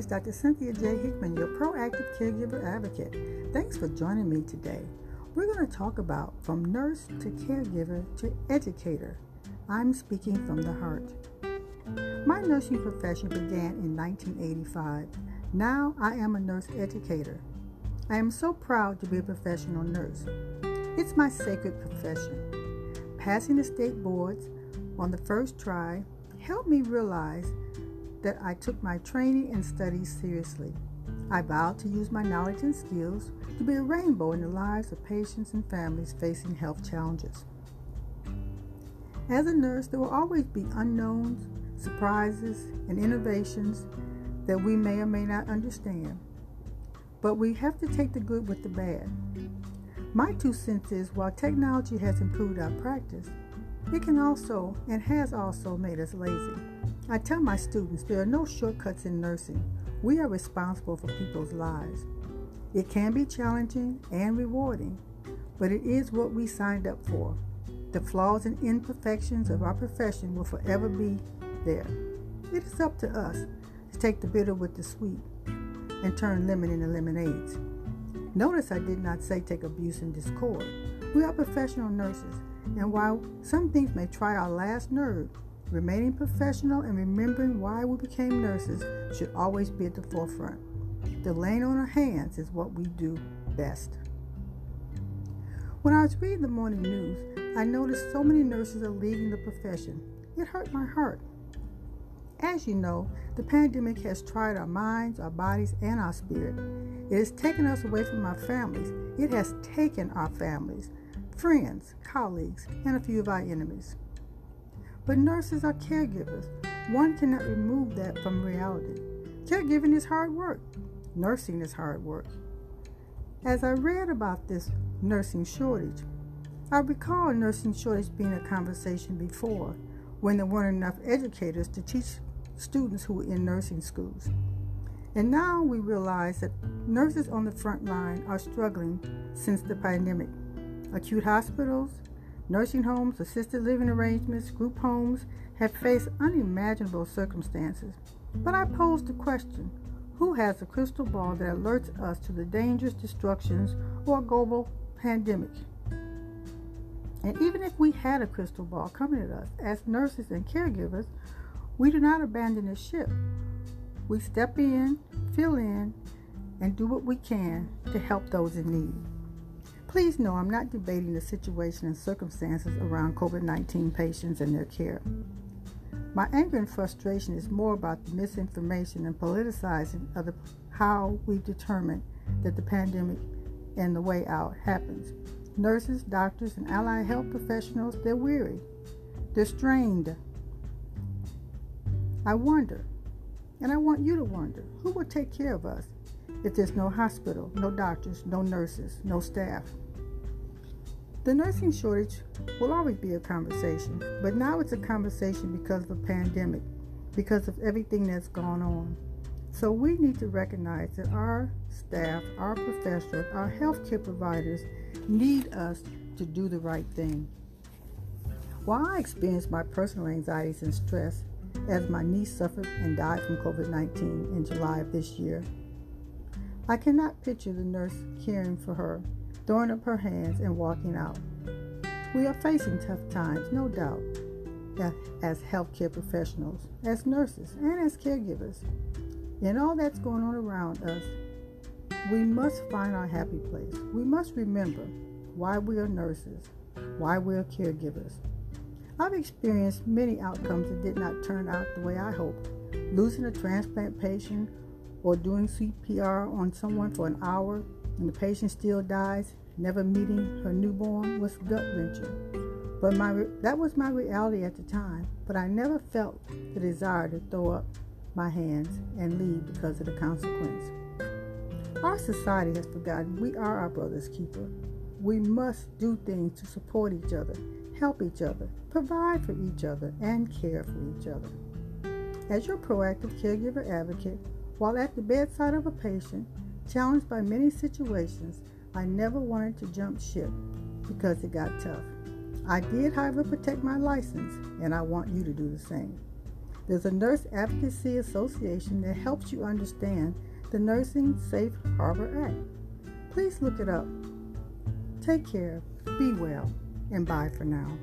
is Dr. Cynthia J. Hickman, your proactive caregiver advocate. Thanks for joining me today. We're going to talk about from nurse to caregiver to educator. I'm speaking from the heart. My nursing profession began in 1985. Now I am a nurse educator. I am so proud to be a professional nurse. It's my sacred profession. Passing the state boards on the first try helped me realize that I took my training and studies seriously. I vowed to use my knowledge and skills to be a rainbow in the lives of patients and families facing health challenges. As a nurse, there will always be unknowns, surprises, and innovations that we may or may not understand. But we have to take the good with the bad. My two cents is while technology has improved our practice, it can also and has also made us lazy. I tell my students there are no shortcuts in nursing. We are responsible for people's lives. It can be challenging and rewarding, but it is what we signed up for. The flaws and imperfections of our profession will forever be there. It is up to us to take the bitter with the sweet and turn lemon into lemonades. Notice I did not say take abuse and discord. We are professional nurses, and while some things may try our last nerve, Remaining professional and remembering why we became nurses should always be at the forefront. The laying on our hands is what we do best. When I was reading the morning news, I noticed so many nurses are leaving the profession. It hurt my heart. As you know, the pandemic has tried our minds, our bodies, and our spirit. It has taken us away from our families. It has taken our families, friends, colleagues, and a few of our enemies. But nurses are caregivers. One cannot remove that from reality. Caregiving is hard work. Nursing is hard work. As I read about this nursing shortage, I recall nursing shortage being a conversation before when there weren't enough educators to teach students who were in nursing schools. And now we realize that nurses on the front line are struggling since the pandemic. Acute hospitals, Nursing homes, assisted living arrangements, group homes have faced unimaginable circumstances. But I pose the question who has a crystal ball that alerts us to the dangerous destructions or global pandemic? And even if we had a crystal ball coming at us, as nurses and caregivers, we do not abandon the ship. We step in, fill in, and do what we can to help those in need. Please know I'm not debating the situation and circumstances around COVID 19 patients and their care. My anger and frustration is more about the misinformation and politicizing of the, how we determine that the pandemic and the way out happens. Nurses, doctors, and allied health professionals, they're weary. They're strained. I wonder, and I want you to wonder, who will take care of us if there's no hospital, no doctors, no nurses, no staff? The nursing shortage will always be a conversation, but now it's a conversation because of the pandemic, because of everything that's gone on. So we need to recognize that our staff, our professionals, our healthcare providers need us to do the right thing. While I experienced my personal anxieties and stress as my niece suffered and died from COVID 19 in July of this year, I cannot picture the nurse caring for her throwing up her hands and walking out. We are facing tough times, no doubt, as healthcare professionals, as nurses, and as caregivers. In all that's going on around us, we must find our happy place. We must remember why we are nurses, why we are caregivers. I've experienced many outcomes that did not turn out the way I hoped. Losing a transplant patient or doing CPR on someone for an mm. hour and the patient still dies, never meeting her newborn was gut wrenching. But my that was my reality at the time. But I never felt the desire to throw up my hands and leave because of the consequence. Our society has forgotten we are our brother's keeper. We must do things to support each other, help each other, provide for each other, and care for each other. As your proactive caregiver advocate, while at the bedside of a patient, Challenged by many situations, I never wanted to jump ship because it got tough. I did, however, protect my license, and I want you to do the same. There's a Nurse Advocacy Association that helps you understand the Nursing Safe Harbor Act. Please look it up. Take care, be well, and bye for now.